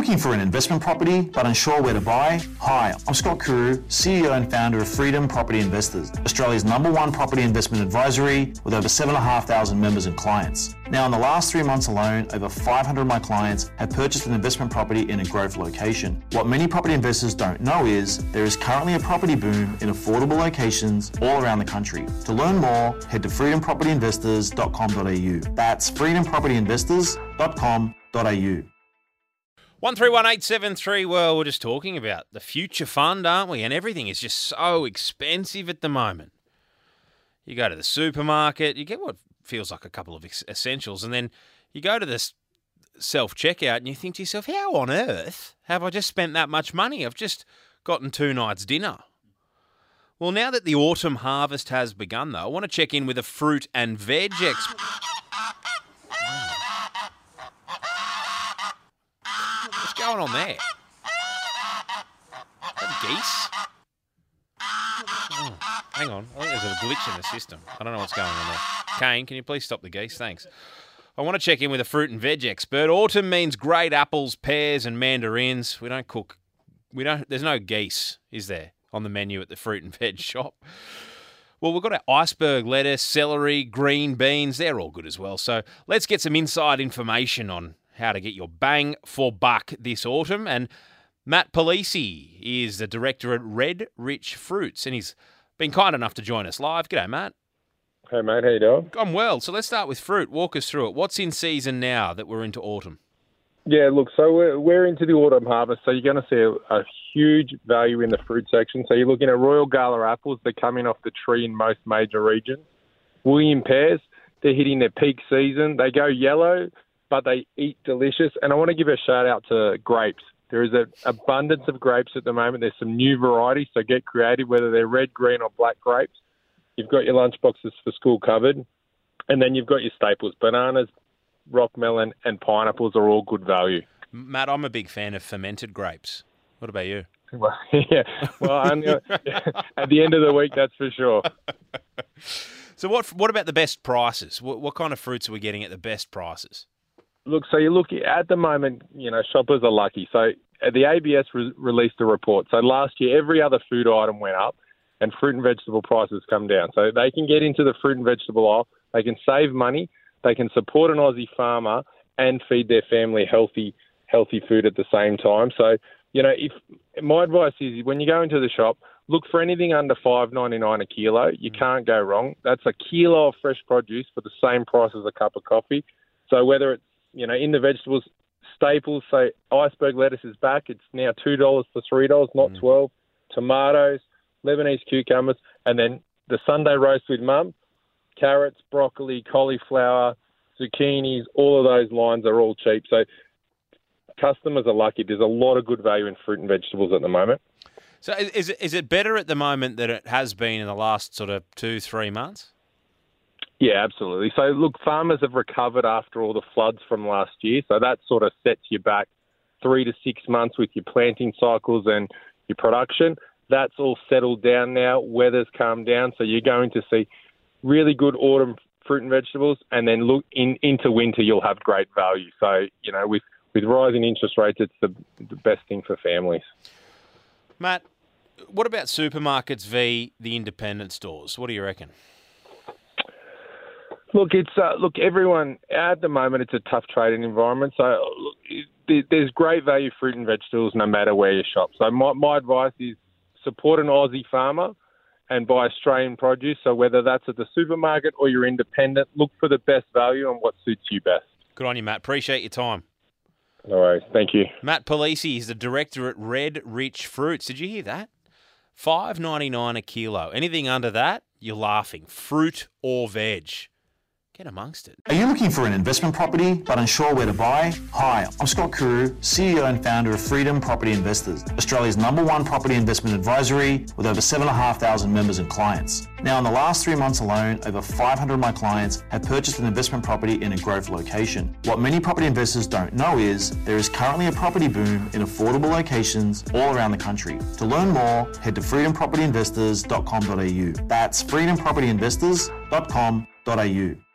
looking for an investment property but unsure where to buy? Hi, I'm Scott Kuru, CEO and founder of Freedom Property Investors, Australia's number one property investment advisory with over 7,500 members and clients. Now, in the last three months alone, over 500 of my clients have purchased an investment property in a growth location. What many property investors don't know is there is currently a property boom in affordable locations all around the country. To learn more, head to freedompropertyinvestors.com.au. That's freedompropertyinvestors.com.au. One three one eight seven three. Well, we're just talking about the future fund, aren't we? And everything is just so expensive at the moment. You go to the supermarket, you get what feels like a couple of essentials, and then you go to this self checkout and you think to yourself, how on earth have I just spent that much money? I've just gotten two nights' dinner. Well, now that the autumn harvest has begun, though, I want to check in with a fruit and veg expert. On there? geese? Oh, hang on. I think there's a glitch in the system. I don't know what's going on there. Kane, can you please stop the geese? Thanks. I want to check in with a fruit and veg expert. Autumn means great apples, pears, and mandarins. We don't cook. We don't. There's no geese, is there, on the menu at the fruit and veg shop? Well, we've got our iceberg lettuce, celery, green beans. They're all good as well. So let's get some inside information on how to get your bang for buck this autumn. And Matt Polisi is the director at Red Rich Fruits, and he's been kind enough to join us live. G'day, Matt. Hey, mate. How you doing? I'm well. So let's start with fruit. Walk us through it. What's in season now that we're into autumn? Yeah, look, so we're, we're into the autumn harvest, so you're going to see a, a, huge value in the fruit section. So you're looking at Royal Gala apples, they're coming off the tree in most major regions. William pears, they're hitting their peak season. They go yellow, but they eat delicious. And I want to give a shout out to grapes. There is an abundance of grapes at the moment. There's some new varieties, so get creative, whether they're red, green, or black grapes. You've got your lunch boxes for school covered. And then you've got your staples bananas, rock melon, and pineapples are all good value. Matt, I'm a big fan of fermented grapes. What about you? Well, yeah. Well, at the end of the week, that's for sure. So, what what about the best prices? What, what kind of fruits are we getting at the best prices? Look, so you look at the moment, you know, shoppers are lucky. So uh, the ABS re- released a report. So last year, every other food item went up, and fruit and vegetable prices come down. So they can get into the fruit and vegetable aisle. They can save money. They can support an Aussie farmer and feed their family healthy, healthy food at the same time. So you know, if my advice is when you go into the shop, look for anything under five ninety nine a kilo. You mm. can't go wrong. That's a kilo of fresh produce for the same price as a cup of coffee. So whether it's you know, in the vegetables staples, so iceberg lettuce is back. It's now two dollars for three dollars, not mm. twelve. Tomatoes, Lebanese cucumbers, and then the Sunday roast with mum, carrots, broccoli, cauliflower, zucchinis. All of those lines are all cheap. So customers are lucky. There's a lot of good value in fruit and vegetables at the moment. So is it, is it better at the moment than it has been in the last sort of two, three months? Yeah, absolutely. So, look, farmers have recovered after all the floods from last year. So that sort of sets you back three to six months with your planting cycles and your production. That's all settled down now. Weather's calmed down. So you're going to see really good autumn fruit and vegetables. And then look in, into winter, you'll have great value. So, you know, with, with rising interest rates, it's the, the best thing for families. Matt, what about supermarkets v the independent stores? What do you reckon? Look, it's uh, look everyone at the moment. It's a tough trading environment, so look, there's great value fruit and vegetables no matter where you shop. So my, my advice is support an Aussie farmer and buy Australian produce. So whether that's at the supermarket or you're independent, look for the best value and what suits you best. Good on you, Matt. Appreciate your time. No worries. Thank you. Matt Polisi is the director at Red Rich Fruits. Did you hear that? Five ninety nine a kilo. Anything under that, you're laughing. Fruit or veg. Get amongst it. Are you looking for an investment property but unsure where to buy? Hi, I'm Scott Kuru, CEO and founder of Freedom Property Investors, Australia's number one property investment advisory with over 7,500 members and clients. Now, in the last three months alone, over 500 of my clients have purchased an investment property in a growth location. What many property investors don't know is there is currently a property boom in affordable locations all around the country. To learn more, head to freedompropertyinvestors.com.au. That's freedompropertyinvestors.com.au.